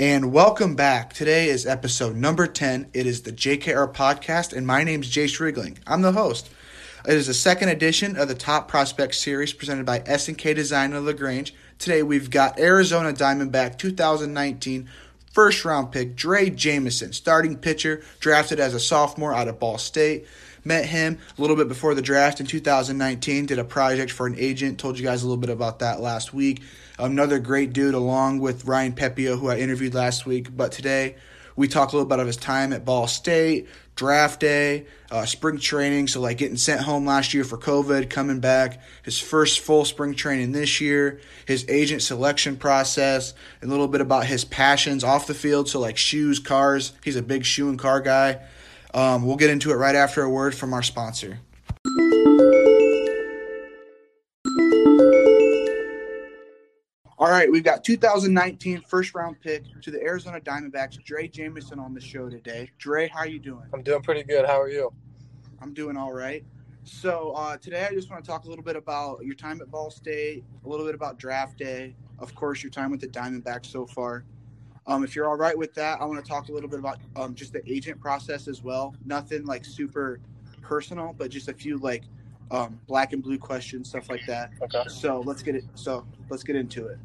And welcome back. Today is episode number 10. It is the JKR podcast, and my name is Jayce Riegling. I'm the host. It is the second edition of the Top Prospect Series presented by S&K Design of LaGrange. Today we've got Arizona Diamondback 2019 first round pick Drey Jameson, starting pitcher, drafted as a sophomore out of Ball State. Met him a little bit before the draft in 2019. Did a project for an agent. Told you guys a little bit about that last week. Another great dude, along with Ryan Pepiot, who I interviewed last week. But today, we talk a little bit of his time at Ball State, draft day, uh, spring training. So, like getting sent home last year for COVID, coming back, his first full spring training this year, his agent selection process, a little bit about his passions off the field. So, like shoes, cars. He's a big shoe and car guy. Um, we'll get into it right after a word from our sponsor. All right, we've got 2019 first round pick to the Arizona Diamondbacks, Drey Jameson on the show today. Drey, how are you doing? I'm doing pretty good. How are you? I'm doing all right. So uh, today, I just want to talk a little bit about your time at Ball State, a little bit about draft day, of course, your time with the Diamondbacks so far. Um, if you're all right with that, I want to talk a little bit about um, just the agent process as well. Nothing like super personal, but just a few like um, black and blue questions, stuff like that. Okay. So let's get it. So let's get into it.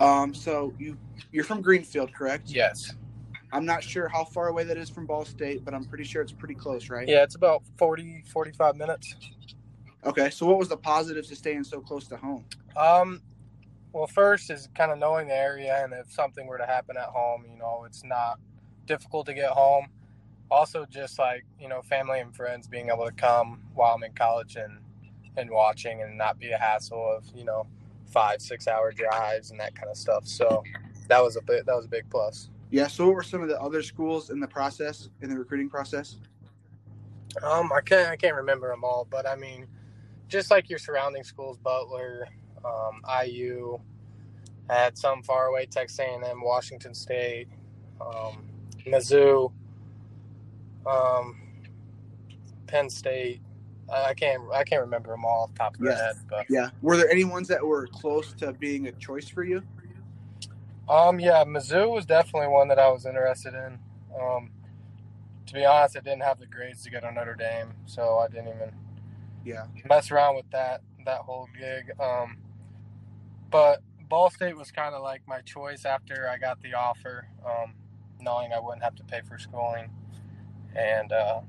Um, so you you're from Greenfield, correct? Yes. I'm not sure how far away that is from Ball State, but I'm pretty sure it's pretty close, right? Yeah, it's about 40, 45 minutes. Okay. So what was the positives to staying so close to home? Um, well, first is kind of knowing the area, and if something were to happen at home, you know, it's not difficult to get home. Also, just like you know, family and friends being able to come while I'm in college and and watching, and not be a hassle of you know five six hour drives and that kind of stuff. So that was a bit that was a big plus. Yeah. So what were some of the other schools in the process in the recruiting process? Um, I can't I can't remember them all, but I mean, just like your surrounding schools, Butler, um, IU, had some far away, Texas A&M, Washington State, um, Mizzou, um, Penn State. I can't I can't remember them all off the top of my Yeah. head, but Yeah. Were there any ones that were close to being a choice for you? um, yeah, Mizzou was definitely one that I was interested in. Um, to be honest, I didn't have the grades to get on Notre Dame, so I didn't even Yeah. mess around with that that whole gig. Um, but Ball State was kind of like my choice after I got the offer, um, knowing I wouldn't have to pay for schooling, and uh,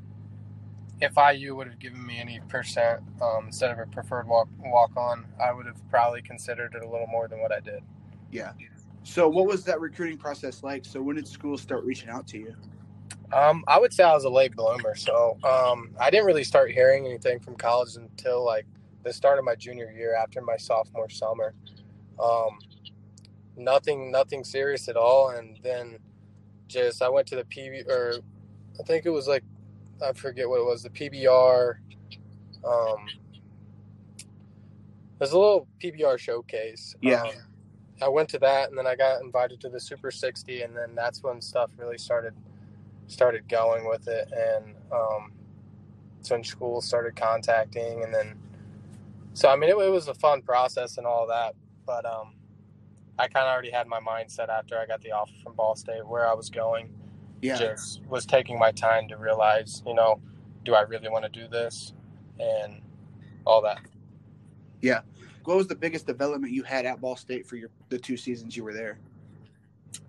if IU would have given me any percent um, instead of a preferred walk walk on, I would have probably considered it a little more than what I did. Yeah. So what was that recruiting process like? So when did schools start reaching out to you? Um, I would say I was a late bloomer, so um, I didn't really start hearing anything from college until like the start of my junior year, after my sophomore summer. Um, nothing, nothing serious at all, and then just I went to the PB or I think it was like I forget what it was, the PBR. Um, there's a little PBR showcase. Yeah. Um, I went to that, and then I got invited to the Super 60, and then that's when stuff really started started going with it, and um, that's when schools started contacting, and then so I mean it, it was a fun process and all that, but um, I kind of already had my mindset after I got the offer from Ball State where I was going. Yeah. Just was taking my time to realize, you know, do I really want to do this, and all that. Yeah. What was the biggest development you had at Ball State for your the two seasons you were there?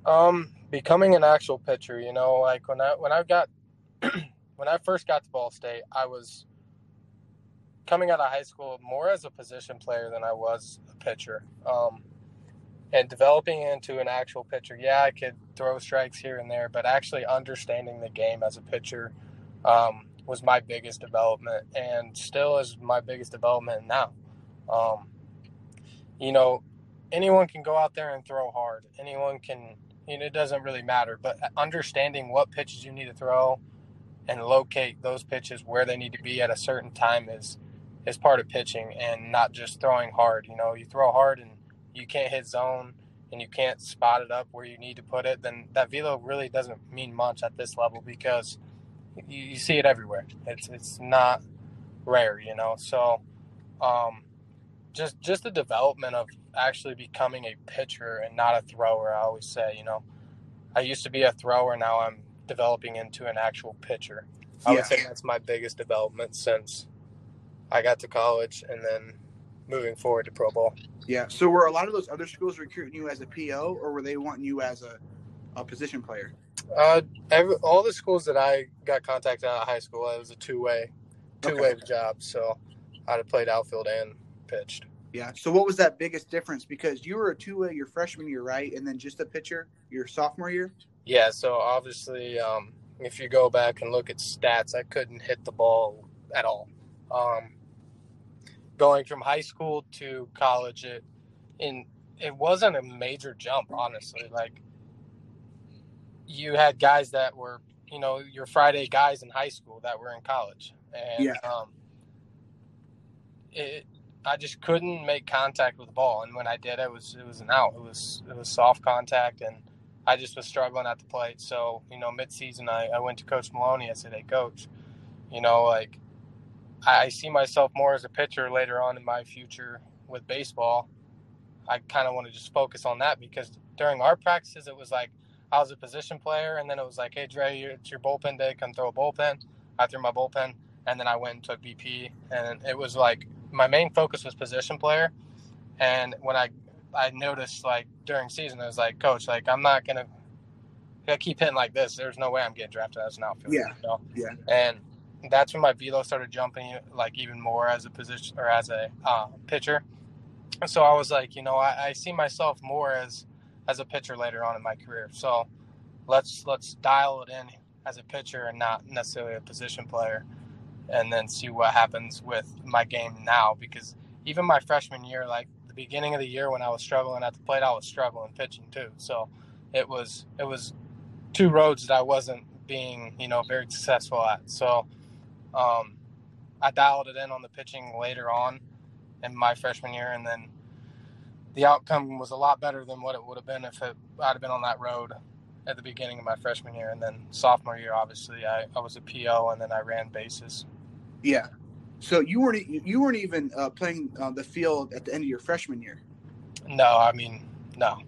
Um, becoming an actual pitcher, you know, like when I when I got when I first got to Ball State, I was coming out of high school more as a position player than I was a pitcher. Um, and developing into an actual pitcher, yeah, I could throw strikes here and there, but actually understanding the game as a pitcher um, was my biggest development, and still is my biggest development now. Um, you know, anyone can go out there and throw hard. Anyone can, you know, it doesn't really matter. But understanding what pitches you need to throw and locate those pitches where they need to be at a certain time is is part of pitching and not just throwing hard. You know, you throw hard and you can't hit zone and you can't spot it up where you need to put it, then that velo really doesn't mean much at this level because you, you see it everywhere. It's it's not rare, you know. So um, just just the development of actually becoming a pitcher and not a thrower. I always say, you know, I used to be a thrower. Now I'm developing into an actual pitcher. I Yeah. would say that's my biggest development since I got to college and then moving forward to pro Bowl. Yeah. So were a lot of those other schools recruiting you as a PO, or were they wanting you as a, a position player? Uh, every, all the schools that I got contacted out of high school, it was a two way, two way job. So I'd have played outfield and pitched. Yeah. So what was that biggest difference? Because you were a two way your freshman year, right? And then just a pitcher your sophomore year. Yeah, so obviously, um, if you go back and look at stats, I couldn't hit the ball at all. Um, going from high school to college, it in it wasn't a major jump, honestly. Like you had guys that were, you know, your Friday guys in high school that were in college, and Yeah. um, it. I just couldn't make contact with the ball, and when I did, it was it was an out. It was it was soft contact, and I just was struggling at the plate. So, you know, mid-season, I, I went to Coach Maloney. I said, hey, Coach, you know, like, I, I see myself more as a pitcher later on in my future with baseball. I kind of want to just focus on that because during our practices, it was like I was a position player, and then it was like, hey, Drey, it's your bullpen day. Come throw a bullpen. I threw my bullpen, and then I went and took BP. And it was like my main focus was position player. And when I I noticed like during season, I was like, Coach, like I'm not gonna, gonna keep hitting like this. There's no way I'm getting drafted as an outfielder. Yeah. You know? Yeah. And that's when my velo started jumping like even more as a position or as a uh, pitcher. So I was like, you know, I, I see myself more as as a pitcher later on in my career. So let's let's dial it in as a pitcher and not necessarily a position player, and then see what happens with my game now. Because even my freshman year, like the beginning of the year when I was struggling at the plate, I was struggling pitching too. So it was it was two roads that I wasn't being you know very successful at. So um, I dialed it in on the pitching later on in my freshman year, and then the outcome was a lot better than what it would have been if it, I'd have been on that road at the beginning of my freshman year. And then sophomore year, obviously, I, I was a PO, and then I ran bases. Yeah. So you weren't you weren't even uh, playing uh, the field at the end of your freshman year. No, I mean, no.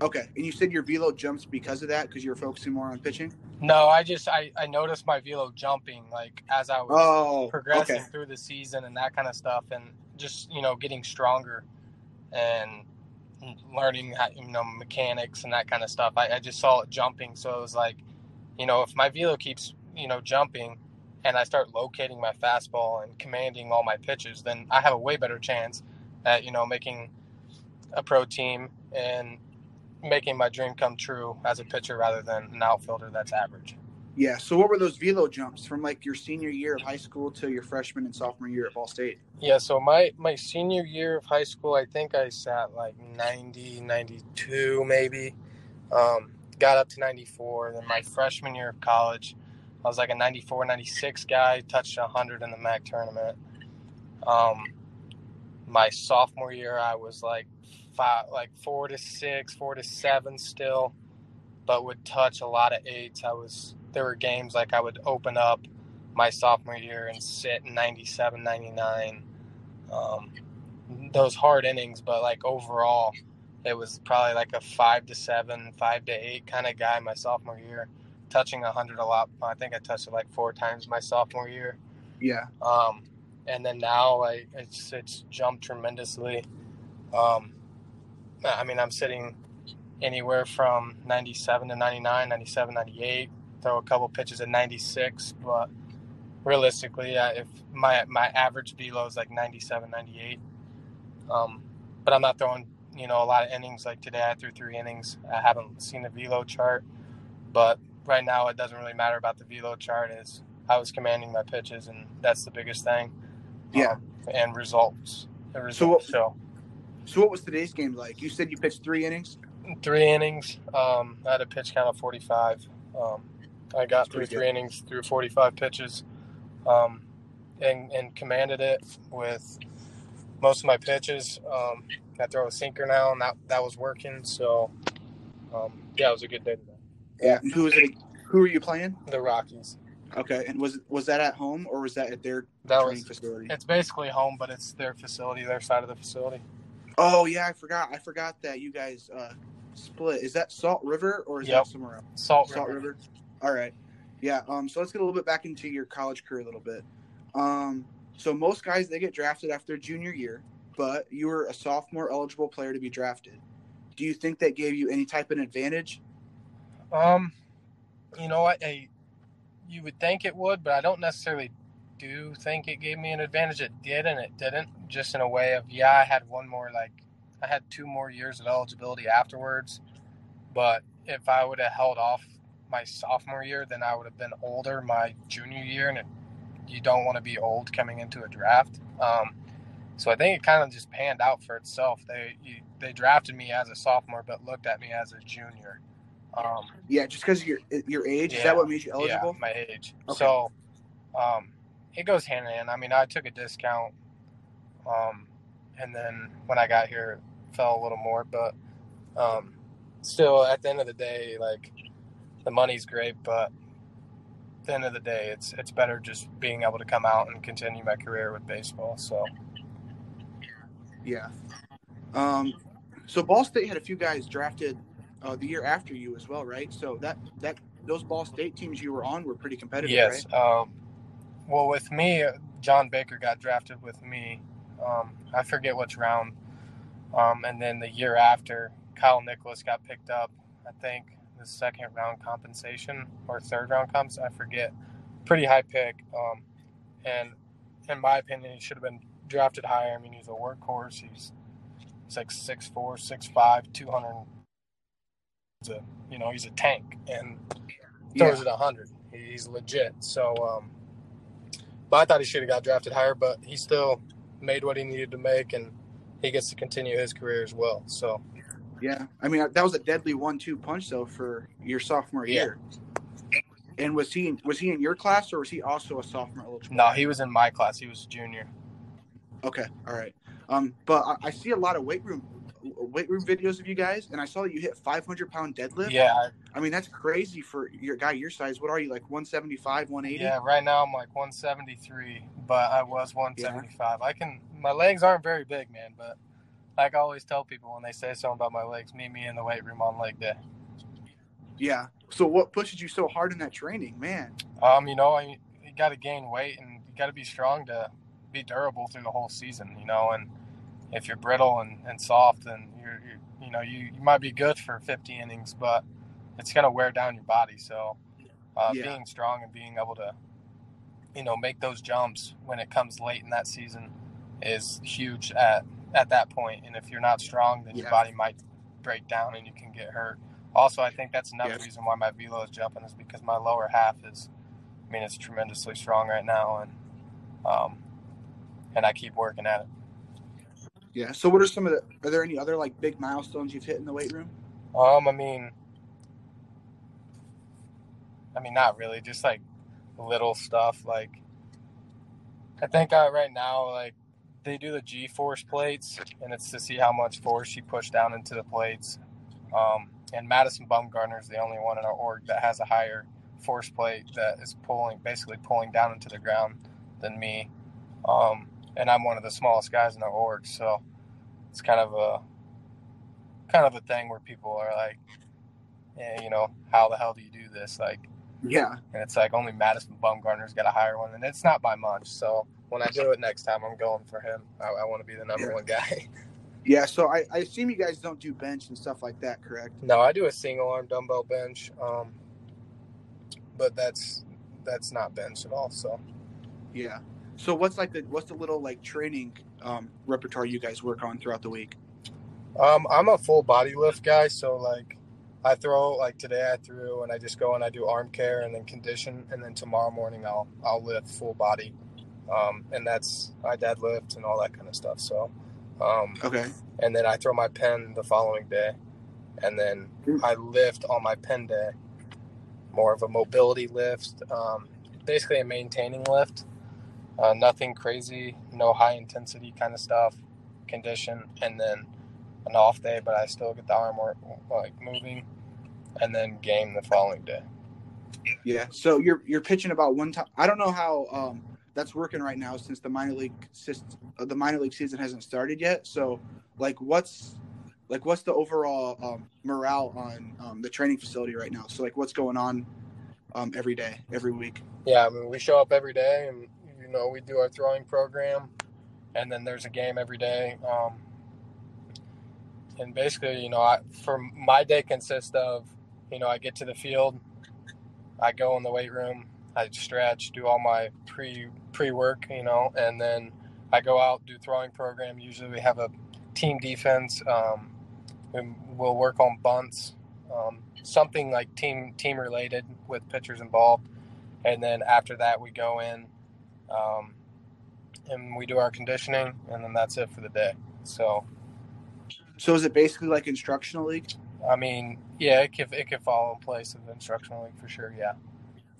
Okay. And you said your velo jumps because of that because you were focusing more on pitching. No, I just I, I noticed my velo jumping like as I was Oh. progressing Okay. through the season and that kind of stuff, and just you know getting stronger and learning you know mechanics and that kind of stuff. I, I just saw it jumping, so it was like, you know, if my velo keeps you know jumping, and I start locating my fastball and commanding all my pitches, then I have a way better chance at you know making a pro team and making my dream come true as a pitcher rather than an outfielder that's average. Yeah. So what were those velo jumps from like your senior year of high school to your freshman and sophomore year at Ball State? Yeah, so my my senior year of high school, I think I sat like 90, 92 maybe. Um, got up to 94. Then my freshman year of college, I was like a 94, 96 guy, touched 100 in the MAC tournament. Um, my sophomore year, I was like five, like four to six, four to seven still, but would touch a lot of eights. I was there were games like I would open up my sophomore year and sit 97, 99. Um, those hard innings, but like overall, it was probably like a five to seven, five to eight kind of guy my sophomore year, touching 100 a lot. I think I touched it like four times my sophomore year. Yeah. Um, and then now I, it's, it's jumped tremendously. Um, I mean, I'm sitting anywhere from 97 to 99, 97, 98, throw a couple pitches at 96, but realistically, uh, if my, my average velo is like 97, 98, um, but I'm not throwing, you know, a lot of innings. Like today, I threw three innings. I haven't seen the velo chart, but right now it doesn't really matter about the velo chart. Is I was commanding my pitches, and that's the biggest thing. Yeah. Um, and results. The results So what- show. So what was today's game like? You said you pitched three innings. Three innings. Um, I had a pitch count of 45. Um, I got That's through three innings, through 45 pitches, um, and, and commanded it with most of my pitches. Um, I throw a sinker now, and that, that was working. So, um, yeah, it was a good day today. Yeah. And who was it? Who were you playing? The Rockies. Okay. And was was that at home or was that at their That training was. facility? It's basically home, but it's their facility, their side of the facility. Oh yeah, I forgot. I forgot that you guys uh, split. Is that Salt River or is Yep. that somewhere else? Salt, Salt River. River. All right. Yeah. Um. So let's get a little bit back into your college career a little bit. Um. So most guys they get drafted after junior year, but you were a sophomore eligible player to be drafted. Do you think that gave you any type of advantage? Um, you know what? I, you would think it would, but I don't necessarily do think it gave me an advantage. It did, and it didn't. Just in a way of yeah, I had one more like I had two more years of eligibility afterwards, but if I would have held off my sophomore year, then I would have been older my junior year, and it, you don't want to be old coming into a draft. Um, so I think it kind of just panned out for itself. They you, they drafted me as a sophomore, but looked at me as a junior. Um, Yeah, just because your your age. Is that what made you eligible? yeah, my age. Okay. So, um, it goes hand in hand. I mean, I took a discount, um, and then when I got here, it fell a little more. But um, still, at the end of the day, like the money's great, but at the end of the day, it's it's better just being able to come out and continue my career with baseball. So, Yeah. Um, so Ball State had a few guys drafted uh, the year after you as well, right? So that that those Ball State teams you were on were pretty competitive, yes. right? Um, well, with me, John Baker got drafted with me. Um, I forget which round. Um, and then the year after, Kyle Nicolas got picked up. I think the second round compensation or third round comps. I forget. Pretty high pick. Um, and in my opinion, he should have been drafted higher. I mean, he's a workhorse. He's he's like 6'4", 6'5", 200. He's a, you know, he's a tank and throws it 100. He's legit. So, um, but I thought he should have got drafted higher, but he still made what he needed to make, and he gets to continue his career as well. So, Yeah, I mean that was a deadly one-two punch though for your sophomore Yeah. year. And was he was he in your class or was he also a sophomore eligible? no, he was in my class. He was a junior. Okay, all right. Um, but I, I see a lot of weight room weight room videos of you guys, and I saw that you hit 500 pound deadlift. Yeah, I- mean that's crazy for your guy your size. What are you like 175, 180? yeah. Right now I'm like 173, but I was 175. I can. My legs aren't very big, man, but like I always tell people when they say something about my legs, meet me in the weight room on leg day. Yeah. So what pushes you so hard in that training, man? Um, you know, I, you got to gain weight and you got to be strong to be durable through the whole season. You know, and if you're brittle and, and soft, then you're, you're you know you, you might be good for 50 innings, but it's gonna wear down your body. So, uh, Yeah. being strong and being able to, you know, make those jumps when it comes late in that season is huge at at that point. And if you're not strong, then your body might break down and you can get hurt. Also, I think that's another Yes. reason why my velo is jumping is because my lower half is, I mean, it's tremendously strong right now, and um, and I keep working at it. Yeah. So what are some of the? Are there any other like big milestones you've hit in the weight room? Um, I mean, I mean, not really, just like little stuff. Like, I think I, right now, like, they do the G force plates, and it's to see how much force you push down into the plates. Um, and Madison Bumgarner is the only one in our org that has a higher force plate that is pulling, basically pulling down into the ground than me. Um, and I'm one of the smallest guys in our org, so it's kind of a kind of a thing where people are like, yeah, you know, how the hell do you do this? Like, Yeah. and it's like only Madison Bumgarner's got a higher one, and it's not by much. So when I do it next time, I'm going for him. I, I want to be the number Yeah. one guy. Yeah. So I, I assume you guys don't do bench and stuff like that, correct? no, I do a single arm dumbbell bench, um, but that's that's not bench at all. So Yeah. So what's like the what's the little like training um, repertoire you guys work on throughout the week? um, I'm a full body lift guy, so like. I throw like today I threw and I just go and I do arm care and then condition and then tomorrow morning I'll I'll lift full body, um, and that's I deadlift and all that kind of stuff. So, um, Okay. and then I throw my pen the following day, and then I lift on my pen day. More of a mobility lift, um, basically a maintaining lift. Uh, nothing crazy, no high intensity kind of stuff. Condition, and then an off day, but I still get the arm work like moving, and then game the following day. Yeah. So you're you're pitching about one time. I don't know how um, that's working right now since the minor league sys- uh, the minor league season hasn't started yet. So like, what's like what's the overall um, morale on um, the training facility right now? So like what's going on um, every day, every week? Yeah, I mean, we show up every day, and know, we do our throwing program, and then there's a game every day. Um, and basically, you know, I, for my day consists of, you know, I get to the field, I go in the weight room, I stretch, do all my pre pre work, you know, and then I go out do throwing program. Usually, we have a team defense. Um, we'll work on bunts, um, something like team team related with pitchers involved, and then after that we go in, um, and we do our conditioning, and then that's it for the day. So, so is it basically like instructional league? I mean, yeah, it could it could follow in place of instructional league for sure. Yeah.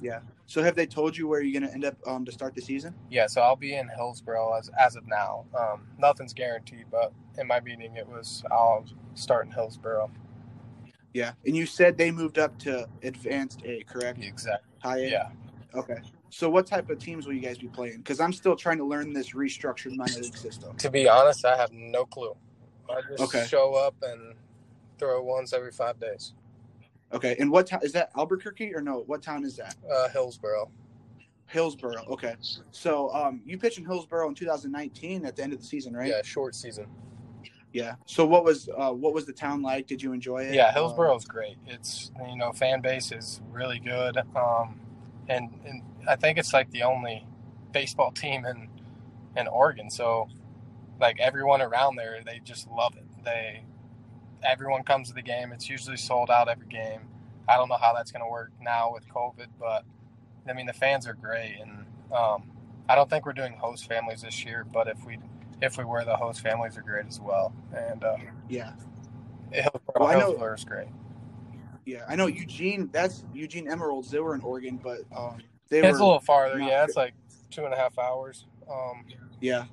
Yeah. So have they told you where you're going to end up um, to start the season? Yeah. So I'll be in Hillsboro as as of now. Um, nothing's guaranteed, but in my meeting it was I'll start in Hillsboro. Yeah. And you said they moved up to Advanced A, correct? Exactly. High A. Yeah. Okay. So what type of teams will you guys be playing? Because I'm still trying to learn this restructured minor league system. To be honest, I have no clue. I just Okay. show up and throw once every five days. Okay. And what town is that? Albuquerque or no? What town is that? Uh, Hillsboro. Hillsboro. Okay. So um, you pitched in Hillsboro in 2019 at the end of the season, right? Yeah, short season. Yeah. So what was uh, what was the town like? Did you enjoy it? Yeah, Um, Hillsboro's great. It's you know fan base is really good, um, and and I think it's like the only baseball team in in Oregon. So like everyone around there, they just love it. They everyone comes to the game. It's usually sold out every game. I don't know how that's going to work now with COVID, but I mean the fans are great, and um, I don't think we're doing host families this year. But if we if we were, the host families are great as well. And uh, yeah. Hillsboro, Well, I know- great. Yeah. I know Eugene. That's Eugene Emeralds. They were in Oregon, but um, they it's a little farther. Yeah, good. it's like two and a half hours. Um, Yeah.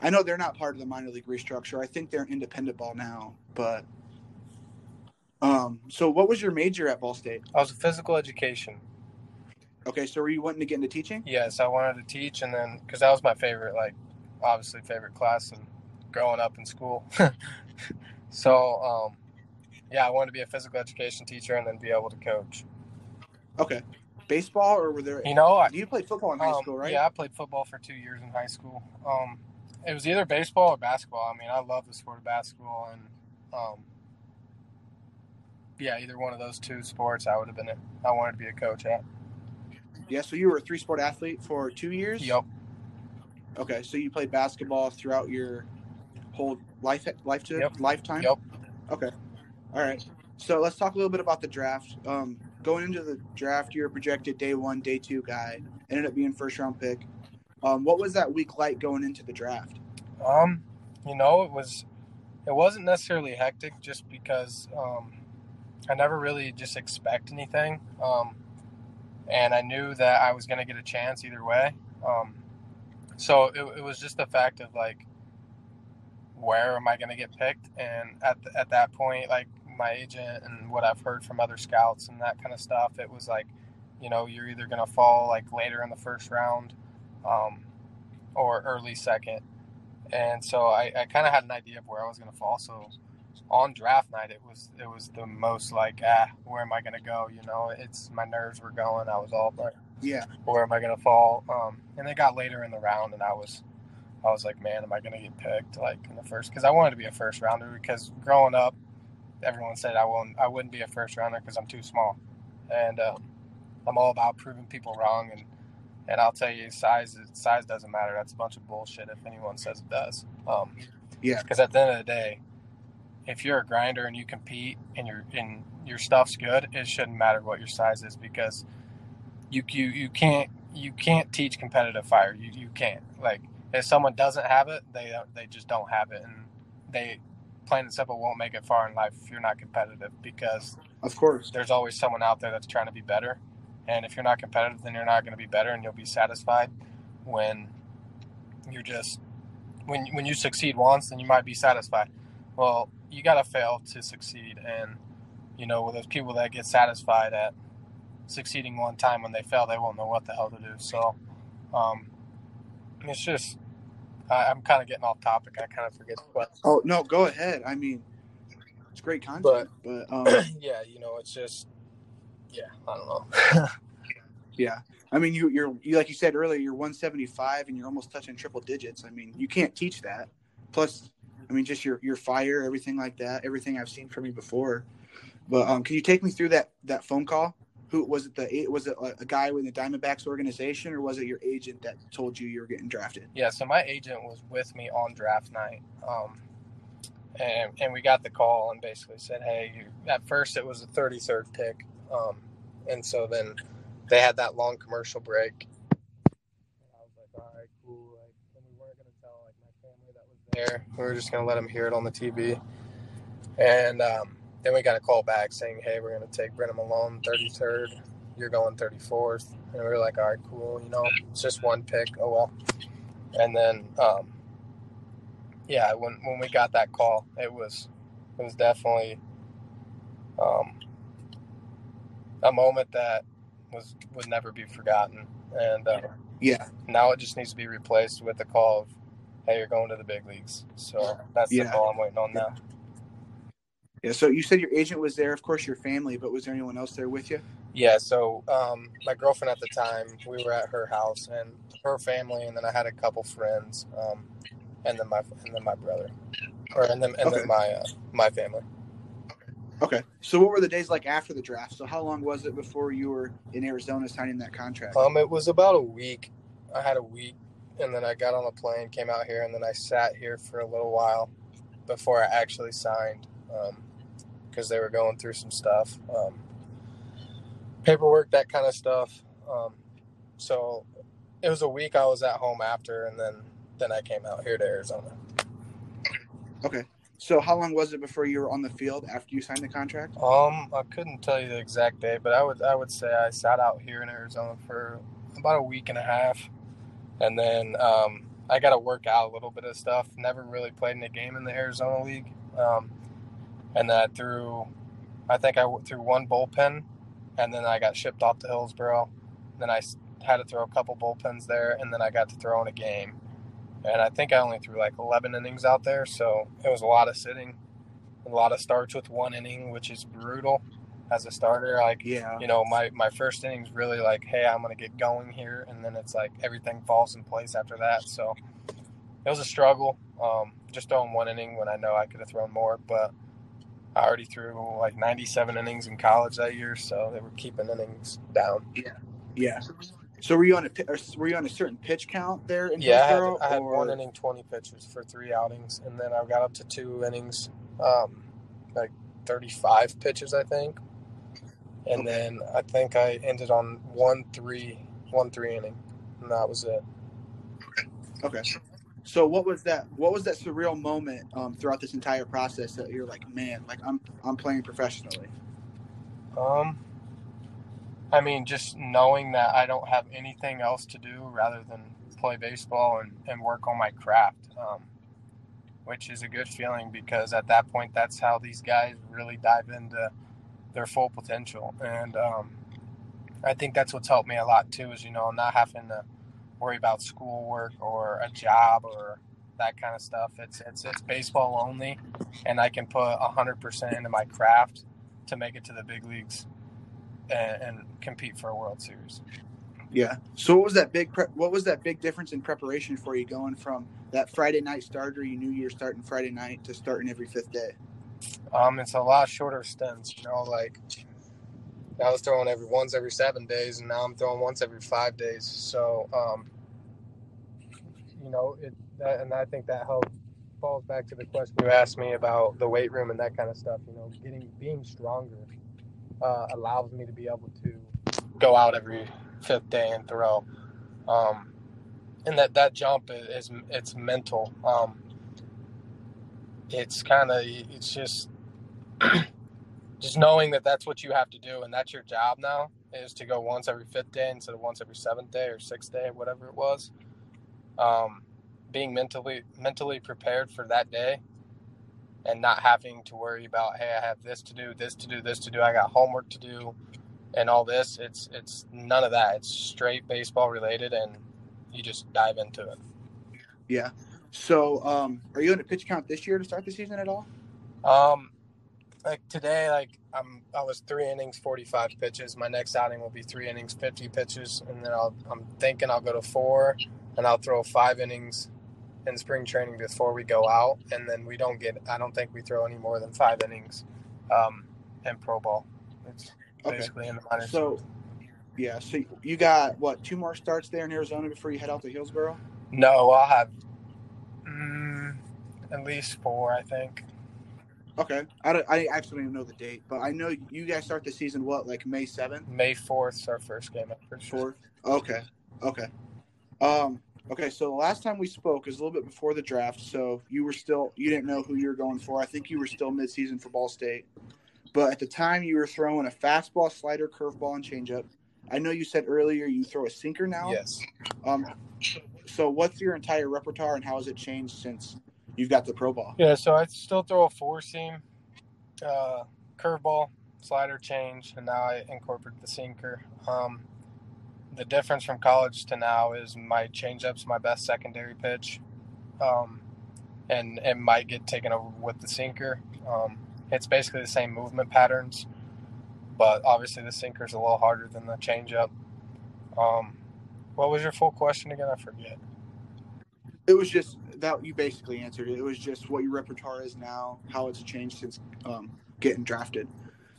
I know they're not part of the minor league restructure. I think they're in independent ball now, but um so what was your major at Ball State? I was a physical education. Okay, so were you wanting to get into teaching? Yes, I wanted to teach, and then because that was my favorite, like obviously favorite class and growing up in school. so um, yeah, I wanted to be a physical education teacher and then be able to coach. Okay. Baseball or were there You know, I, you played football in high um, school, right? Yeah, I played football for two years in high school. Um, it was either baseball or basketball. I mean, I love the sport of basketball, and um, yeah, either one of those two sports, I would have been. A, I wanted to be a coach at. Yeah, so you were a three sport athlete for two years? Yep. Okay, so you played basketball throughout your whole life life Yep. lifetime? Yep. Okay. All right. So let's talk a little bit about the draft. Um, going into the draft, you're a projected day one, day two guy. Ended up being first round pick. Um, what was that week like going into the draft? Um, you know, it was. It wasn't necessarily hectic, just because um, I never really just expect anything, um, and I knew that I was going to get a chance either way. Um, so it, it was just the fact of like, where am I going to get picked? And at the, at that point, like my agent and what I've heard from other scouts and that kind of stuff, it was like, you know, you're either going to fall like later in the first round, um, or early second. And so I, I kind of had an idea of where I was going to fall. So on draft night, it was it was the most like, ah, where am I going to go? You know, it's my nerves were going. I was all like, Yeah. where am I going to fall? Um, and they got later in the round, and I was, I was like, man, am I going to get picked like in the first? Because I wanted to be a first rounder. Because growing up, everyone said I won't, I wouldn't be a first rounder because I'm too small, and um, I'm all about proving people wrong. And and I'll tell you, size size doesn't matter. That's a bunch of bullshit if anyone says it does. Um, Yeah. because at the end of the day, if you're a grinder and you compete and your and your stuff's good, it shouldn't matter what your size is because you you you can't you can't teach competitive fire. You you can't like if someone doesn't have it, they they just don't have it, and they plain and simple won't make it far in life if you're not competitive because Of course. there's always someone out there that's trying to be better. And if you're not competitive, then you're not going to be better, and you'll be satisfied when you're just when when you succeed once, then you might be satisfied. Well, you got to fail to succeed, and you know, with those people that get satisfied at succeeding one time when they fail, they won't know what the hell to do. So, um, it's just I, I'm kind of getting off topic. I kind of forget the question. Oh no, go ahead. I mean, it's great content, But- but, um, yeah, you know, it's just, yeah, I don't know. yeah. I mean, you, you're you like you said earlier, you're 175 and you're almost touching triple digits. I mean, you can't teach that. Plus, I mean, just your your fire, everything like that, everything I've seen from you before. But um, can you take me through that that phone call? Who was it? The was it a, guy with the Diamondbacks organization, or was it your agent that told you you were getting drafted? Yeah, so my agent was with me on draft night, um, and and we got the call and basically said, "Hey, you, at first it was a 33rd pick, um, and so then they had that long commercial break." And I was like, "All right, cool." Like, and we weren't gonna tell like my family that was there. We were just gonna let them hear it on the TV, and um, then we got a call back saying, "Hey, we're gonna take Brennan Malone 33rd. You're going 34th." And we were like, "All right, cool. You know, it's just one pick. Oh well." and then um, yeah when when we got that call it was it was definitely um, a moment that was would never be forgotten and uh, Yeah, now it just needs to be replaced with the call of hey you're going to the big leagues so that's Yeah. the call i'm waiting on now yeah. So you said your agent was there, of course, your family, but was there anyone else there with you? yeah so um, my girlfriend at the time we were at her house and her family and then i had a couple friends um, and then my and then my brother or and then and Okay. then my uh, my family Okay. So what were the days like after the draft? So how long was it before you were in Arizona signing that contract? Um, it was about a week. I had a week, and then I got on a plane, came out here, and then I sat here for a little while before I actually signed, because they were going through some stuff, um, paperwork, that kind of stuff. Um, so it was a week. I was at home after, and then then I came out here to Arizona. Okay. So how long was it before you were on the field after you signed the contract? Um, I couldn't tell you the exact day, but I would I would say I sat out here in Arizona for about a week and a half, and then um, I got to work out a little bit of stuff. Never really played in a game in the Arizona League, um, and then I threw, I think I threw one bullpen, and then I got shipped off to Hillsboro. Then I had to throw a couple bullpens there, and then I got to throw in a game, and I think I only threw like 11 innings out there, so it was a lot of sitting a lot of starts with one inning, which is brutal as a starter. Like, Yeah. you know, my, my first inning's really like, hey, I'm going to get going here. And then it's like everything falls in place after that. So it was a struggle. Um, just throwing one inning when I know I could have thrown more. But I already threw like 97 innings in college that year. So they were keeping innings down. Yeah. Yeah. So were you on a were you on a certain pitch count there in Yeah, I had, Hillsboro? I had one inning, 20 pitches for three outings. And then I got up to two innings, um, like 35 pitches, I think. And Okay. then I think I ended on one three, one three inning, and that was it. Okay. So what was that? What was that surreal moment um, throughout this entire process that you're like, man, like I'm I'm playing professionally. Um, I mean, just knowing that I don't have anything else to do rather than play baseball and, and work on my craft, um, which is a good feeling because at that point, that's how these guys really dive into their full potential. And um, I think that's what's helped me a lot too, is, you know, not having to worry about schoolwork or a job or that kind of stuff. It's, it's, it's baseball only, and I can put 100% into my craft to make it to the big leagues and, and compete for a World Series. Yeah. So what was that big? Pre- what was that big difference in preparation for you going from that Friday night starter you knew you were starting Friday night to starting every fifth day? Um, it's a lot shorter stints, you know. Like I was throwing every once every seven days, and now I'm throwing once every five days. So, um, you know, it that, and I think that helps falls back to the question you asked me about the weight room and that kind of stuff. You know, getting being stronger uh, allows me to be able to go out every fifth day and throw. Um, and that that jump is, is it's mental. Um, it's kind of it's just just knowing that that's what you have to do and that's your job now is to go once every fifth day instead of once every seventh day or sixth day whatever it was um, being mentally mentally prepared for that day and not having to worry about hey i have this to do this to do this to do i got homework to do and all this it's it's none of that it's straight baseball related and you just dive into it Yeah. So, um, are you in a pitch count this year to start the season at all? Um, like today, like I'm, I was three innings, 45 pitches. My next outing will be three innings, 50 pitches, and then I'll, I'm thinking I'll go to four, and I'll throw five innings in spring training before we go out, and then we don't get. I don't think we throw any more than five innings, um, in pro ball. It's basically okay. in the minors. So, yeah. So you got what? Two more starts there in Arizona before you head out to Hillsboro. No, I'll have mm, at least four, I think. Okay, I, don't, I actually don't even know the date, but I know you guys start the season what, like May seventh? May fourth is our first game. Fourth. Okay. Okay. Um. Okay. So the last time we spoke is a little bit before the draft. So you were still you didn't know who you were going for. I think you were still midseason for Ball State, but at the time you were throwing a fastball, slider, curveball, and changeup. I know you said earlier you throw a sinker now. Yes. Um. So what's your entire repertoire and how has it changed since you've got the pro ball. Yeah, so I still throw a four seam, uh, curveball, slider change, and now I incorporate the sinker. Um, the difference from college to now is my changeup's my best secondary pitch, um, and it might get taken over with the sinker. Um, it's basically the same movement patterns, but obviously the sinker's a little harder than the changeup. Um, what was your full question again? I forget. It was just that you basically answered it. It was just what your repertoire is now, how it's changed since um, getting drafted.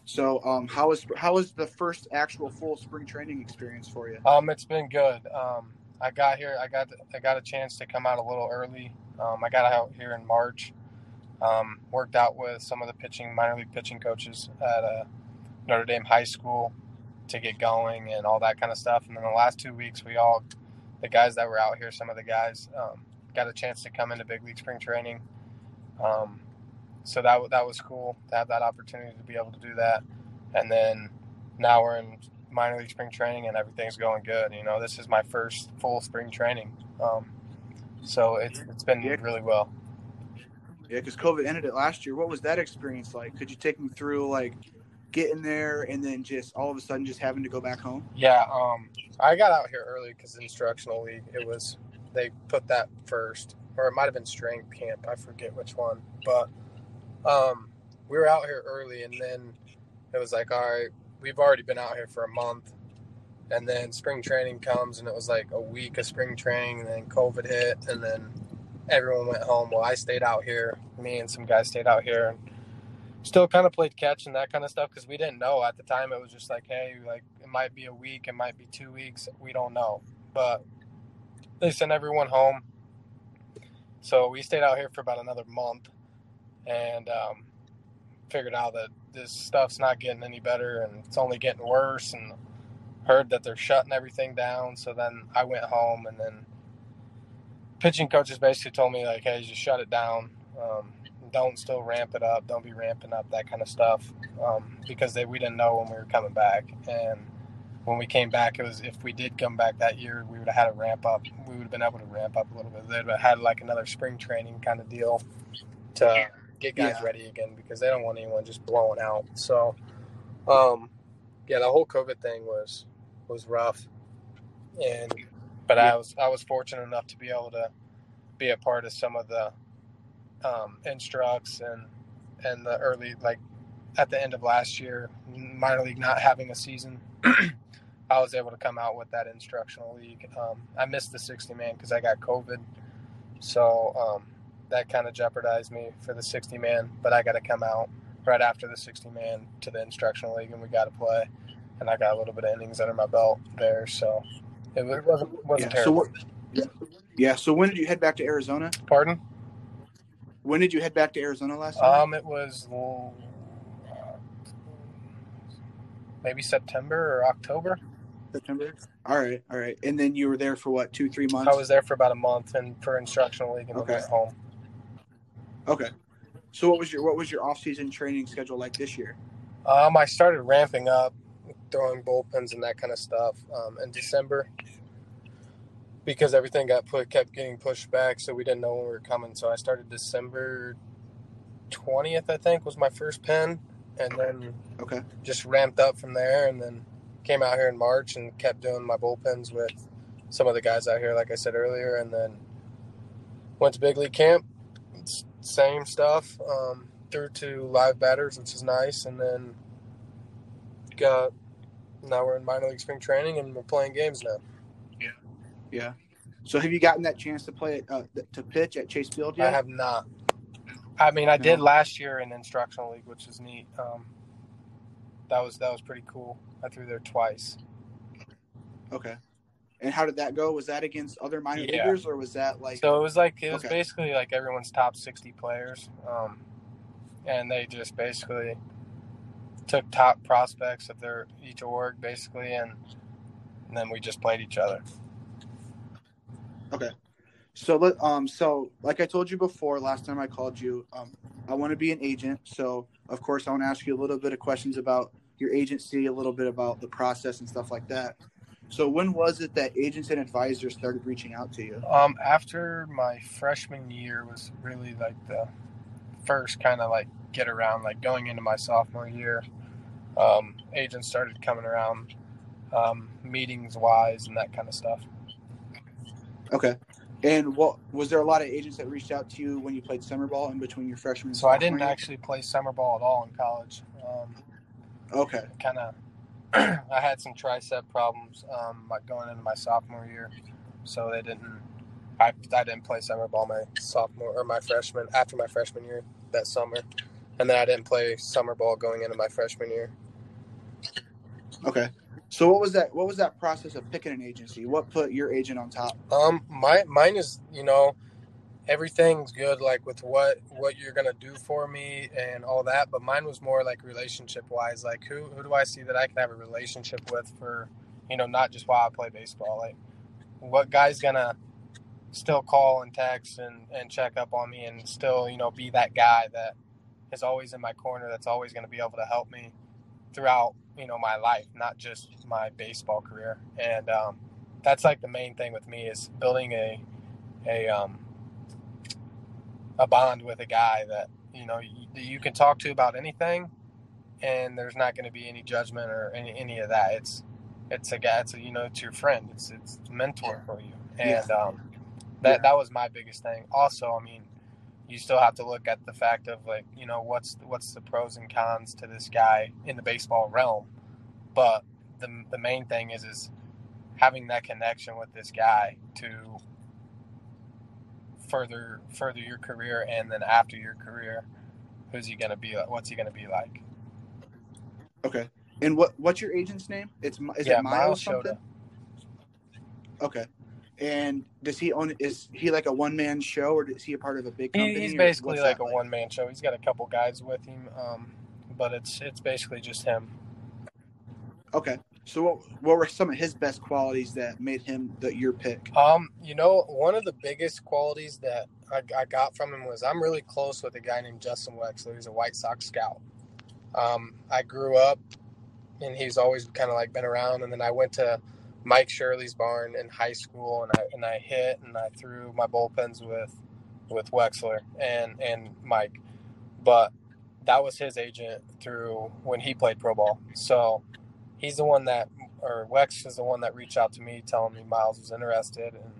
So, um, how was how was the first actual full spring training experience for you? Um, it's been good. Um, I got here. I got I got a chance to come out a little early. Um, I got out here in March. Um, worked out with some of the pitching minor league pitching coaches at uh, Notre Dame High School to get going and all that kind of stuff. And then the last two weeks, we all the guys that were out here, some of the guys um, got a chance to come into big league spring training. Um, so that that was cool to have that opportunity to be able to do that. And then now we're in minor league spring training and everything's going good. You know, this is my first full spring training, um, so it's it's been yeah. really well. Yeah, because COVID ended it last year. What was that experience like? Could you take me through like getting there and then just all of a sudden just having to go back home? Yeah, um, I got out here early because instructional league. It was they put that first, or it might have been strength camp. I forget which one, but um, we were out here early, and then it was like, all right, we've already been out here for a month, and then spring training comes, and it was like a week of spring training, and then COVID hit, and then everyone went home. Well, I stayed out here. Me and some guys stayed out here, and still kind of played catch and that kind of stuff because we didn't know at the time. It was just like, hey, like it might be a week, it might be two weeks, we don't know, but they sent everyone home. So we stayed out here for about another month and um, figured out that this stuff's not getting any better and it's only getting worse and heard that they're shutting everything down. So then I went home and then pitching coaches basically told me like, hey, just shut it down. Um, don't still ramp it up. Don't be ramping up that kind of stuff um, because they, we didn't know when we were coming back. And when we came back, it was if we did come back that year, we would have had a ramp up. We would have been able to ramp up a little bit. They'd have had like another spring training kind of deal to get guys yeah. ready again because they don't want anyone just blowing out. So, um, yeah, the whole COVID thing was was rough, and but yeah. I was I was fortunate enough to be able to be a part of some of the um, instructs and and the early like at the end of last year, minor league not having a season. I was able to come out with that instructional league. Um, I missed the 60 man because I got COVID, so um, that kind of jeopardized me for the 60 man. But I got to come out right after the 60 man to the instructional league, and we got to play. And I got a little bit of innings under my belt there, so it, wasn't wasn't yeah, terrible. So yeah. yeah. So when did you head back to Arizona? Pardon? When did you head back to Arizona last? Um, it was maybe September or October. September. All right, all right. And then you were there for what, two, three months? I was there for about a month, and for instructional league, and okay. went home. Okay. So what was your what was your off season training schedule like this year? Um, I started ramping up, throwing bullpens and that kind of stuff um, in December because everything got put kept getting pushed back, so we didn't know when we were coming. So I started December twentieth, I think, was my first pen, and then okay, just ramped up from there, and then came out here in March and kept doing my bullpens with some of the guys out here, like I said earlier, and then went to big league camp, same stuff. Um, through to live batters, which is nice, and then got now we're in minor league spring training and we're playing games now. Yeah, yeah. So have you gotten that chance to play uh, to pitch at Chase Field yet? I have not. I mean, I no. did last year in instructional league, which is neat. Um, that was that was pretty cool. I threw there twice. Okay. And how did that go? Was that against other minor yeah. leaguers, or was that like? So it was like it was okay. basically like everyone's top sixty players, um, and they just basically took top prospects of their each org basically, and, and then we just played each other. Okay. So let um so like I told you before last time I called you, um I want to be an agent. So of course I want to ask you a little bit of questions about your agency, a little bit about the process and stuff like that. So when was it that agents and advisors started reaching out to you? Um, after my freshman year was really like the first kind of like get around, like going into my sophomore year. Um, agents started coming around, um, meetings wise and that kind of stuff. Okay. And what was there a lot of agents that reached out to you when you played summer ball in between your freshman? So I didn't year? actually play summer ball at all in college. Um, okay. Kind of I had some tricep problems um, like going into my sophomore year, so they didn't. I, I didn't play summer ball my sophomore or my freshman after my freshman year that summer, and then I didn't play summer ball going into my freshman year. Okay, so what was that? What was that process of picking an agency? What put your agent on top? Um, my mine is you know everything's good like with what what you're gonna do for me and all that but mine was more like relationship wise like who who do i see that i can have a relationship with for you know not just while i play baseball? Like what guy's gonna still call and text and and check up on me and still you know be that guy that is always in my corner that's always going to be able to help me throughout you know my life not just my baseball career? And um, that's like the main thing with me is building a a um, a bond with a guy that you know you, you can talk to about anything, and there's not going to be any judgment or any, any of that. It's it's a guy. It's a, you know it's your friend. It's it's a mentor for you, and yeah. um, that yeah. that was my biggest thing. Also, I mean, you still have to look at the fact of like you know what's what's the pros and cons to this guy in the baseball realm, but the the main thing is is having that connection with this guy to further further your career and then after your career who's he going to be like what's he going to be like? Okay. And what what's your agent's name? It's is yeah, it miles, miles something? Okay. And does he own is he like a one-man show or is he a part of a big company he's basically like a like? one-man show. He's got a couple guys with him um, but it's it's basically just him. Okay so what, what were some of his best qualities that made him the your pick? Um, you know, one of the biggest qualities that I, I got from him was I'm really close with a guy named Justin Wexler. He's a White Sox scout. Um, I grew up and he's always kind of like been around. And then I went to Mike Shirley's barn in high school and I, and I hit and I threw my bullpens with, with Wexler and, and Mike, but that was his agent through when he played pro ball. So he's the one that, or Wex is the one that reached out to me telling me Miles was interested and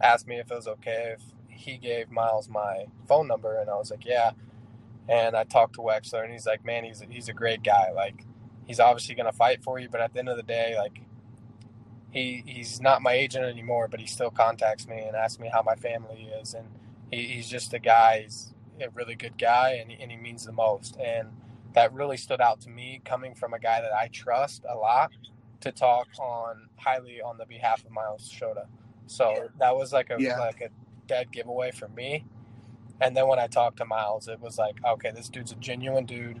asked me if it was okay if he gave Miles my phone number. And I was like, yeah. And I talked to Wexler and he's like, man, he's, a, he's a great guy. Like, he's obviously going to fight for you, but at the end of the day, like, he, he's not my agent anymore, but he still contacts me and asks me how my family is. And he, he's just a guy. He's a really good guy and, and he means the most. And, that really stood out to me coming from a guy that I trust a lot to talk on highly on the behalf of Miles Shota. So that was like a yeah. like a dead giveaway for me. And then when I talked to Miles, it was like, okay, this dude's a genuine dude,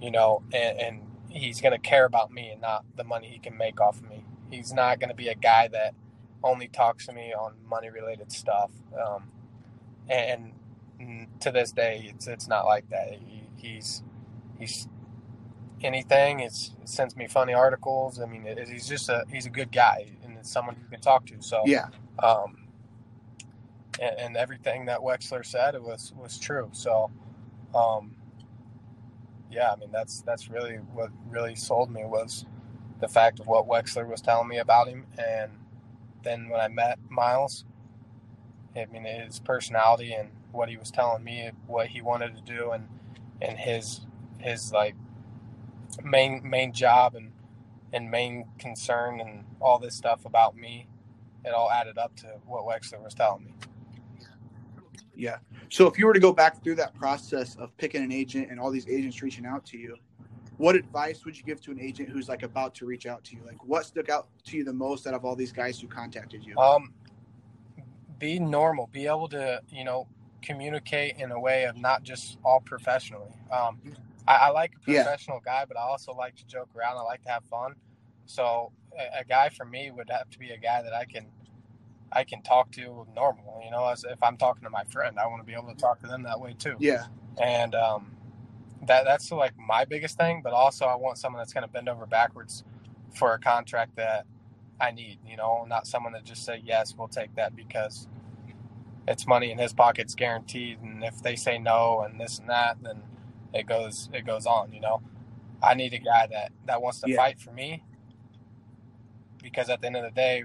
you know, and, and he's gonna care about me and not the money he can make off of me. He's not gonna be a guy that only talks to me on money related stuff. Um, and, and, to this day, it's it's not like that. He, he's he's anything. It's, it sends me funny articles. I mean, it, he's just a he's a good guy and it's someone you can talk to. So yeah. Um, and, and everything that Wexler said it was was true. So, um, yeah, I mean that's that's really what really sold me was the fact of what Wexler was telling me about him, and then when I met Miles, I mean, his personality and what he was telling me, what he wanted to do, and and his his like main main job and and main concern and all this stuff about me, it all added up to what Wexler was telling me. Yeah. So if you were to go back through that process of picking an agent and all these agents reaching out to you, what advice would you give to an agent who's like about to reach out to you? Like what stuck out to you the most out of all these guys who contacted you? Um, be normal. Be able to, you know, communicate in a way of not just all professionally. Um, I, I like a professional yeah. guy, but I also like to joke around. I like to have fun. So a, a, guy for me would have to be a guy that I can I can talk to normal. You know, as if I'm talking to my friend, I want to be able to talk to them that way too. Yeah. And um, that that's like my biggest thing. But also, I want someone that's going to bend over backwards for a contract that I need. You know, not someone that just say yes, we'll take that because it's money in his pocket's guaranteed. And if they say no and this and that, then it goes it goes on. You know, I need a guy that that wants to yeah. fight for me because at the end of the day,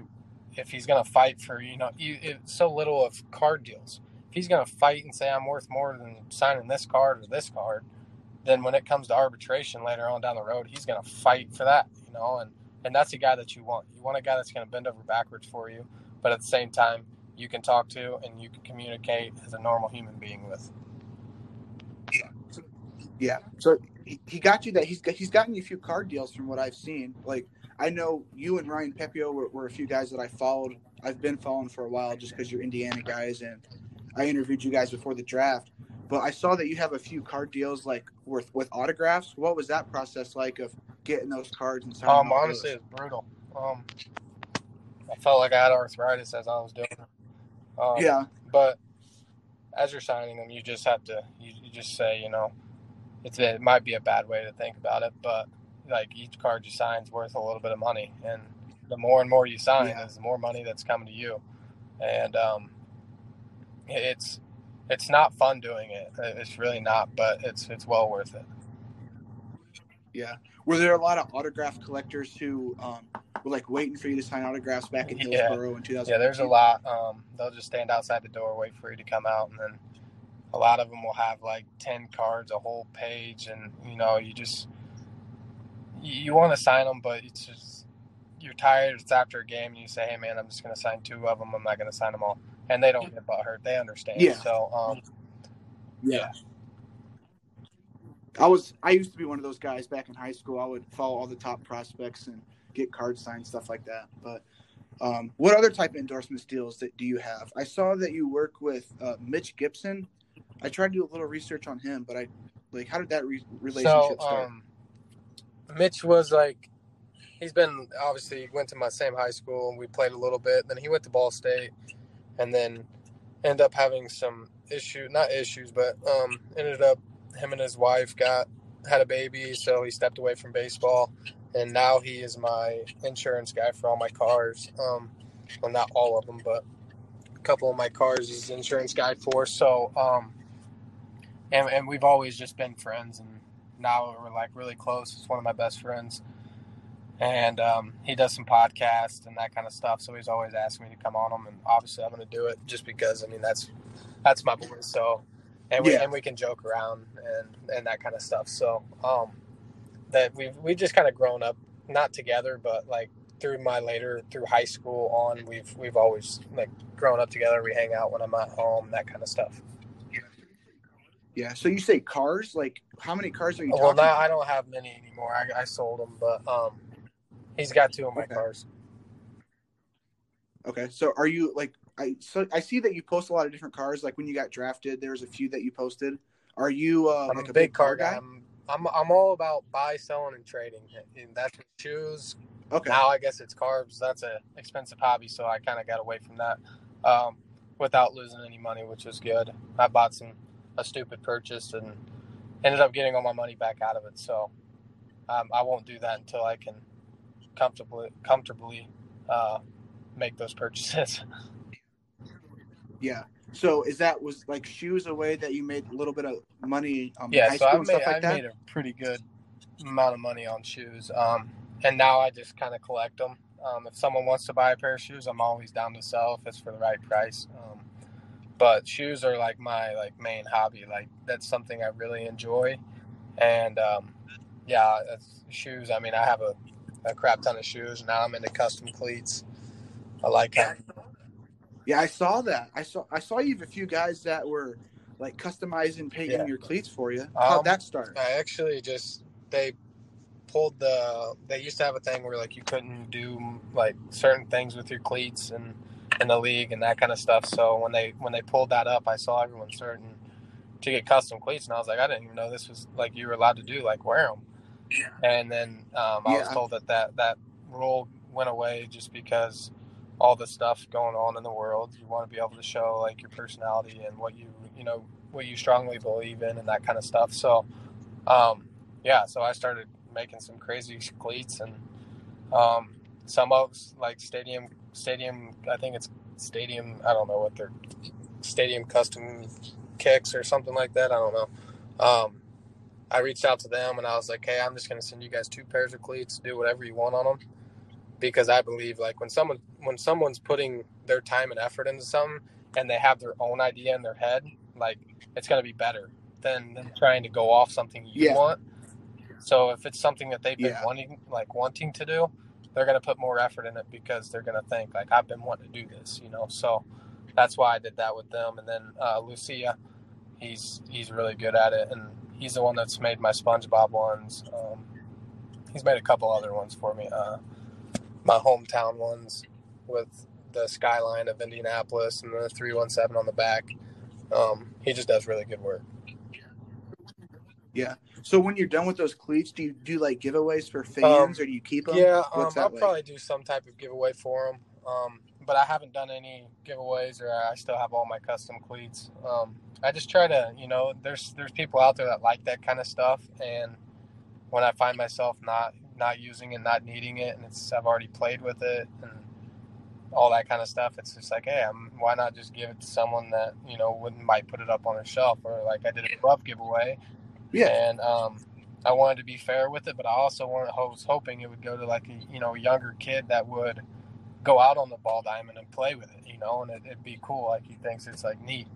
if he's going to fight for you know it's so little of card deals. If he's going to fight and say I'm worth more than signing this card or this card, then when it comes to arbitration later on down the road, he's going to fight for that. You know, and and that's a guy that you want. You want a guy that's going to bend over backwards for you, but at the same time you can talk to and you can communicate as a normal human being with. Yeah. So, he, he got you that he's got, he's gotten you a few card deals from what I've seen. Like I know you and Ryan Pepiot were, were a few guys that I followed. I've been following for a while just because you're Indiana guys, and I interviewed you guys before the draft. But I saw that you have a few card deals like with with autographs. What was that process like of getting those cards and signing? Um, honestly, it's brutal. Um, I felt like I had arthritis as I was doing it. Um, yeah. But as you're signing them, you just have to you, you just say, you know, it's it might be a bad way to think about it, but like each card you sign is worth a little bit of money, and the more and more you sign, yeah. is the more money that's coming to you, and um, it's it's not fun doing it. It's really not, but it's it's well worth it. Yeah. Were there a lot of autograph collectors who um, were like waiting for you to sign autographs back in Hillsboro yeah. in 2000? Yeah, there's a lot. Um, they'll just stand outside the door, wait for you to come out, and then a lot of them will have like 10 cards, a whole page, and you know, you just you, you want to sign them, but it's just you're tired. It's after a game, and you say, "Hey, man, I'm just going to sign two of them. I'm not going to sign them all." And they don't get butthurt. They understand. Yeah. So, um, yeah. yeah. I was I used to be one of those guys back in high school. I would follow all the top prospects and get cards signed, stuff like that. But um, what other type of endorsement deals that do you have? I saw that you work with uh, Mitch Gibson. I tried to do a little research on him, but I like how did that re- relationship so, start? Um, Mitch was like he's been obviously went to my same high school and we played a little bit. Then he went to Ball State, and then ended up having some issue not issues, but um, ended up him and his wife got had a baby, so he stepped away from baseball, and now he is my insurance guy for all my cars. Um, well, not all of them, but a couple of my cars he's insurance guy for. So, um, and and we've always just been friends, and now we're like really close. He's one of my best friends, and um, he does some podcasts and that kind of stuff. So he's always asking me to come on them, and obviously I'm going to do it just because I mean that's that's my boy. So and we yeah. and we can joke around and and that kind of stuff. So um, that we've we've just kind of grown up, not together, but like through my later through high school on, we've we've always like grown up together. We hang out when I'm at home, that kind of stuff. Yeah. So you say cars? Like how many cars are you? Well, now I don't have many anymore. I, I sold them, but um, he's got two of my okay. cars. Okay. So are you like I so I see that you post a lot of different cars. Like when you got drafted, there was a few that you posted. Are you uh, I'm like a big, big car guy? I'm, I'm I'm all about buy, selling, and trading. And that's shoes. Okay. Now I guess it's carbs. That's a expensive hobby, so I kind of got away from that um, without losing any money, which was good. I bought some a stupid purchase and ended up getting all my money back out of it. So um, I won't do that until I can comfortably comfortably uh, make those purchases. Yeah. So is that was like shoes a way that you made a little bit of money? Um, yeah. so I've, made, like I've made a pretty good amount of money on shoes. Um, and now I just kind of collect them. Um, if someone wants to buy a pair of shoes, I'm always down to sell if it's for the right price. Um, but shoes are like my like main hobby. Like that's something I really enjoy, and um, yeah, that's shoes. I mean, I have a, a crap ton of shoes. Now I'm into custom cleats. I like how Yeah, I saw that. I saw I saw you have a few guys that were like customizing, painting Yeah. your cleats for you. How'd Um, that start? I actually just they pulled the they used to have a thing where like you couldn't do like certain things with your cleats and in the league and that kind of stuff. So when they when they pulled that up, I saw everyone starting to get custom cleats, and I was like, I didn't even know this was like you were allowed to do like wear them. Yeah. And then um, I was told that, that that rule went away just because all the stuff going on in the world. You want to be able to show like your personality and what you you know what you strongly believe in and that kind of stuff. So um, yeah, so I started making some crazy cleats and um, some of like stadium stadium. I think it's stadium. I don't know what they're stadium custom kicks or something like that. I don't know. Um, I reached out to them and I was like, hey, I'm just gonna send you guys two pairs of cleats. Do whatever you want on them because I believe like when someone when someone's putting their time and effort into something and they have their own idea in their head, like it's gonna be better than, than trying to go off something you Yeah. want. So if it's something that they've been Yeah. wanting like wanting to do, they're gonna put more effort in it because they're gonna think like I've been wanting to do this, you know. So that's why I did that with them. And then uh, Lucia, he's he's really good at it, and he's the one that's made my SpongeBob ones. Um, he's made a couple other ones for me. Uh, my hometown ones with the skyline of Indianapolis and the 317 on the back. Um, he just does really good work. So when you're done with those cleats, do you do like giveaways for fans or do you keep them? Um, Yeah, um, I'll that like? probably do some type of giveaway for them. Um, but I haven't done any giveaways, or I still have all my custom cleats. Um, I just try to, you know, there's there's people out there that like that kind of stuff, and when I find myself not not using it, not needing it, and it's I've already played with it and all that kind of stuff, it's just like, hey, I'm, why not just give it to someone that you know wouldn't might put it up on a shelf, or like I did a glove giveaway Yeah. and um, I wanted to be fair with it, but I also wanted, I was hoping it would go to like a you know younger kid that would go out on the ball diamond and play with it, you know, and it, it'd be cool. Like he thinks it's like neat,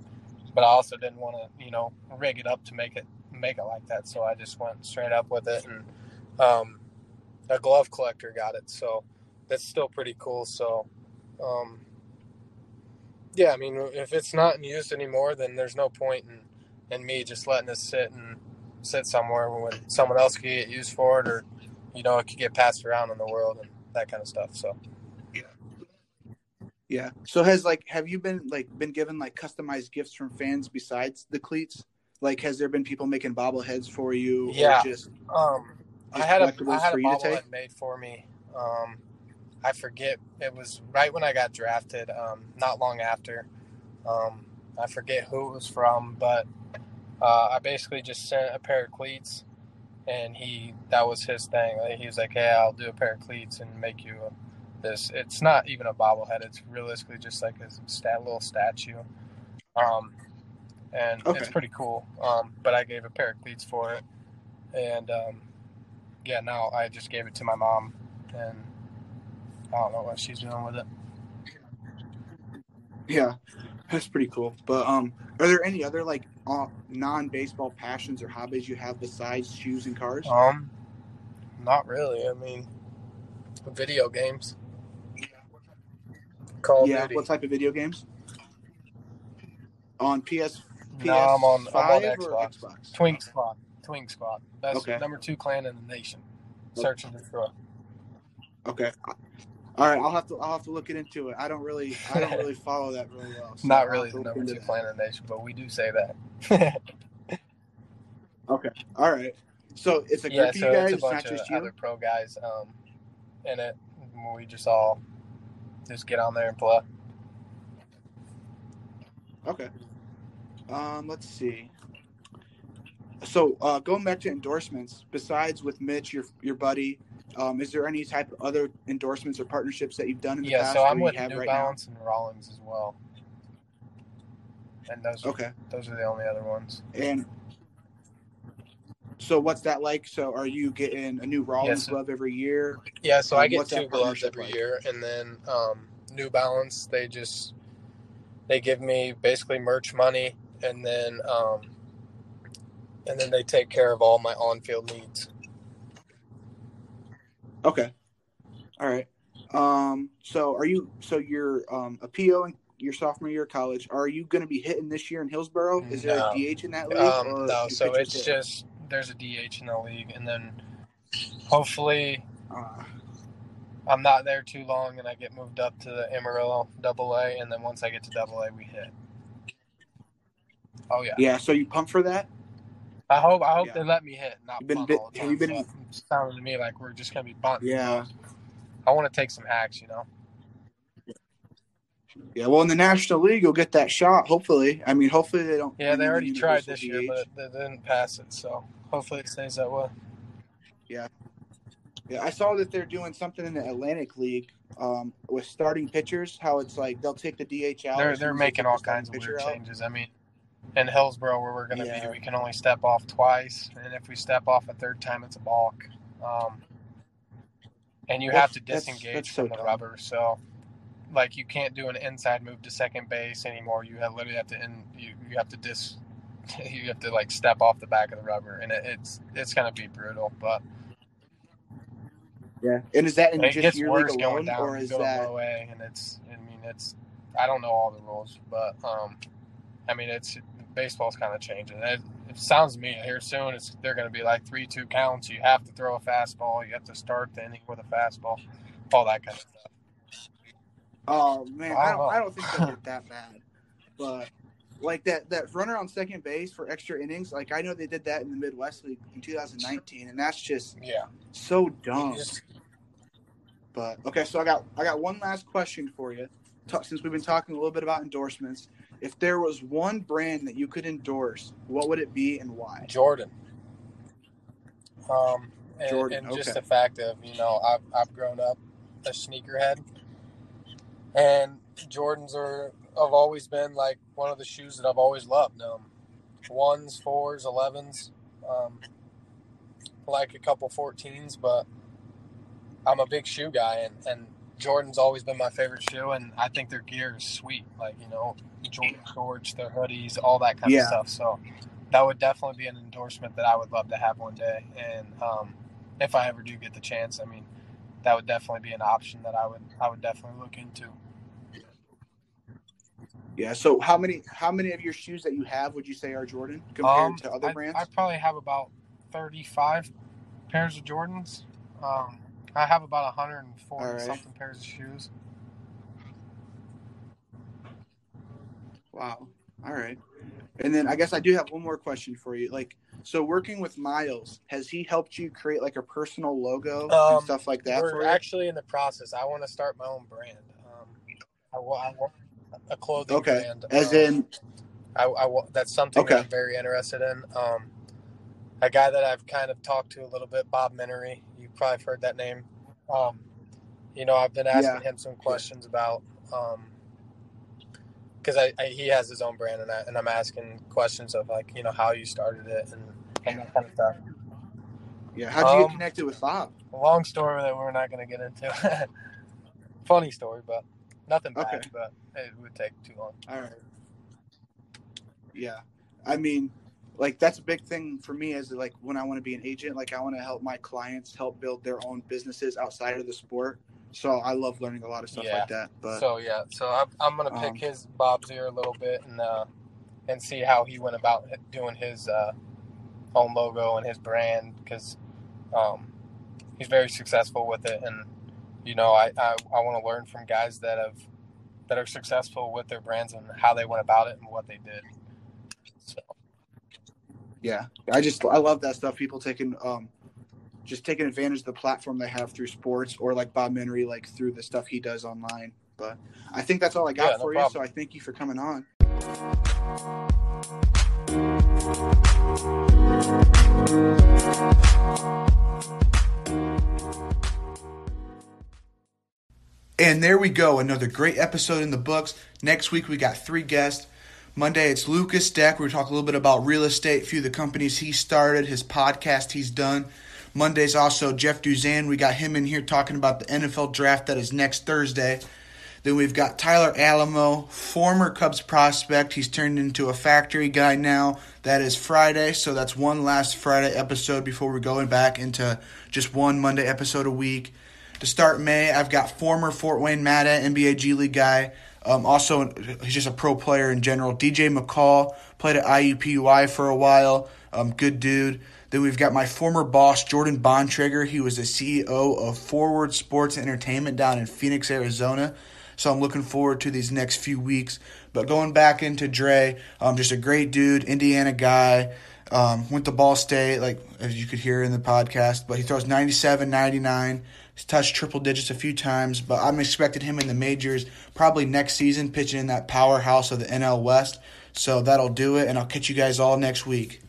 but I also didn't want to you know rig it up to make it make it like that, so I just went straight up with it, and um, a glove collector got it, so that's still pretty cool. So. Um, yeah, I mean, if it's not in use anymore, then there's no point in, in me just letting it sit and sit somewhere when someone else could get used for it or you know it could get passed around in the world and that kind of stuff so Yeah. So has like have you been like been given like customized gifts from fans besides the cleats? Like has there been people making bobbleheads for you Yeah. or just um i had a i had for a you to bobblehead made for me um i forget it was right when i got drafted um not long after um i forget who it was from but uh i basically just sent a pair of cleats and he that was his thing. Like, he was like hey i'll do a pair of cleats and make you a, this. It's not even a bobblehead. It's realistically just like a stat little statue. Um and it's pretty cool. Um but i gave a pair of cleats for it. And um yeah now i just gave it to my mom and i don't know what she's doing with it. Yeah. That's pretty cool. But um are there any other like uh, non-baseball passions or hobbies you have besides shoes and cars? um not really i mean video games call yeah, duty what type of video games? On PS PS5 no i'm on i'm on xbox Xbox? twink squad twink squad that's Okay. number two clan in the nation search and destroy Okay. All right, I'll have to I'll have to look it into it. I don't really I don't really follow that really well. so not really the number two clan in the nation but we do say that Okay. All right. So it's a group yeah of you so guys, it's a it's bunch not of just you. other pro guys um in it we just all just get on there and play Okay. Um, let's see. So uh, going back to endorsements, besides with Mitch, your your buddy, um, is there any type of other endorsements or partnerships that you've done in the Yeah, past? so I'm with New right Balance and Rawlings as well. And those now? Okay. those are the only other ones. And so what's that like? So are you getting a new Rawlings Yes. glove every year? Yeah, so Um, I get two gloves every like? year, and then um, New Balance they just they give me basically merch money, and then um, and then they take care of all my on-field needs. Okay. All right. Um, so are you? So you're um, a PO in your sophomore year of college. Are you going to be hitting this year in Hillsboro? Is there No. a DH in that league? Um, no, so it's hit? just there's a DH in the league, and then hopefully Uh, I'm not there too long, and I get moved up to the Amarillo Double A, and then once I get to Double A, we hit. Oh yeah, yeah. So you pumped for that? I hope I hope Yeah. they let me hit, not been bit- all the have you been- so it's sounding to me like we're just gonna be bunting. Yeah. I want to take some hacks, you know. Yeah. Well, in the National League, you'll get that shot. Hopefully. I mean, hopefully they don't. Yeah, they already tried this year, but they didn't pass it. So hopefully it stays that way. Yeah, yeah. I saw that they're doing something in the Atlantic League um, with starting pitchers. How it's like they'll take the DH out. They're they're making all kinds of weird out. changes. I mean, in Hillsboro, where we're going to Yeah. be, we can only step off twice, and if we step off a third time, it's a balk. Um, and you have to disengage that's so from the dumb. rubber. So, like, you can't do an inside move to second base anymore. You have literally have to in, you you have to dis you have to like step off the back of the rubber, and it, it's it's going to be brutal. But Yeah, and is that in it just gets your worse league going alone, down. or is go that? low A, and it's I mean it's I don't know all the rules, but um, I mean it's baseball's kind of changing. It, it sounds to me here soon. It's they're going to be like three two counts. You have to throw a fastball. You have to start the inning with a fastball. All that kind of stuff. Oh man, I I don't don't. I don't think they'll get that bad, but like that that runner on second base for extra innings. Like I know they did that in the Midwest League in 2019, and that's just Yeah. so dumb. But okay, so I got I got one last question for you. Since we've been talking a little bit about endorsements, if there was one brand that you could endorse, what would it be and why? Jordan. Um, and, Jordan, and just okay. the fact of you know I've I've grown up a sneakerhead, and Jordans are have always been like one of the shoes that I've always loved. Um, ones, fours, elevens, um, like a couple fourteens, but I'm a big shoe guy, and and Jordan's always been my favorite shoe, and I think their gear is sweet. Like you know, Jordan shorts, their hoodies, all that kind Yeah. of stuff. So that would definitely be an endorsement that I would love to have one day. And um, if I ever do get the chance, I mean, that would definitely be an option that I would I would definitely look into. Yeah. So how many how many of your shoes that you have would you say are Jordan compared Um, to other I, brands? I probably have about thirty five pairs of Jordans. Um, I have about hundred and forty All right. something pairs of shoes. Wow. All right. And then I guess I do have one more question for you. Like, so working with Miles, has he helped you create like a personal logo Um, and stuff like that We're for you? actually in the process. I want to start my own brand. Um, I, I want a clothing Okay. brand. As Um, in, I, I that's something Okay. that I'm very interested in. Um, a guy that I've kind of talked to a little bit, Bob Menery. You've probably heard that name. Um, you know, I've been asking him some questions about because I he has his own brand, and I and I'm asking questions of like you know how you started it and, and that kind of stuff. yeah. How'd you get um, connected with Bob? Long story that we're not going to get into. Funny story, but nothing bad. Okay. But it would take too long. All right. Yeah. I mean, like that's a big thing for me is like when I want to be an agent, like I want to help my clients help build their own businesses outside of the sport. So I love learning a lot of stuff Yeah. like that. But so yeah, so I'm, I'm gonna pick um, his Bob's ear a little bit and uh, and see how he went about doing his uh, own logo and his brand because um, he's very successful with it, and you know I I, I want to learn from guys that have that are successful with their brands and how they went about it and what they did. So yeah, I just I love that stuff. People taking um just taking advantage of the platform they have through sports or like Bob Menery, like through the stuff he does online. But I think that's all I got Yeah, no for you. problem. So I thank you for coming on. And there we go, another great episode in the books. Next week we got three guests. Monday it's Lucas Deck. We're talking a little bit about real estate, a few of the companies he started, his podcast he's done. Monday's also Jeff Duzan. We got him in here talking about the NFL draft that is next Thursday. Then we've got Tyler Alamo, former Cubs prospect. He's turned into a factory guy now. That is Friday, so that's one last Friday episode before we're going back into just one Monday episode a week. To start May, I've got former Fort Wayne Mad Ants NBA G League guy. Um, also, he's just a pro player in general. DJ McCall played at IUPUI for a while. Um, good dude. Then we've got my former boss, Jordan Bontrager. He was the CEO of Forward Sports Entertainment down in Phoenix, Arizona. So I'm looking forward to these next few weeks. But going back into Drey, um, just a great dude, Indiana guy. Um, went to Ball State, like as you could hear in the podcast, but he throws 97, 99. He's touched triple digits a few times, but I'm expecting him in the majors probably next season, pitching in that powerhouse of the NL West. So that'll do it, and I'll catch you guys all next week.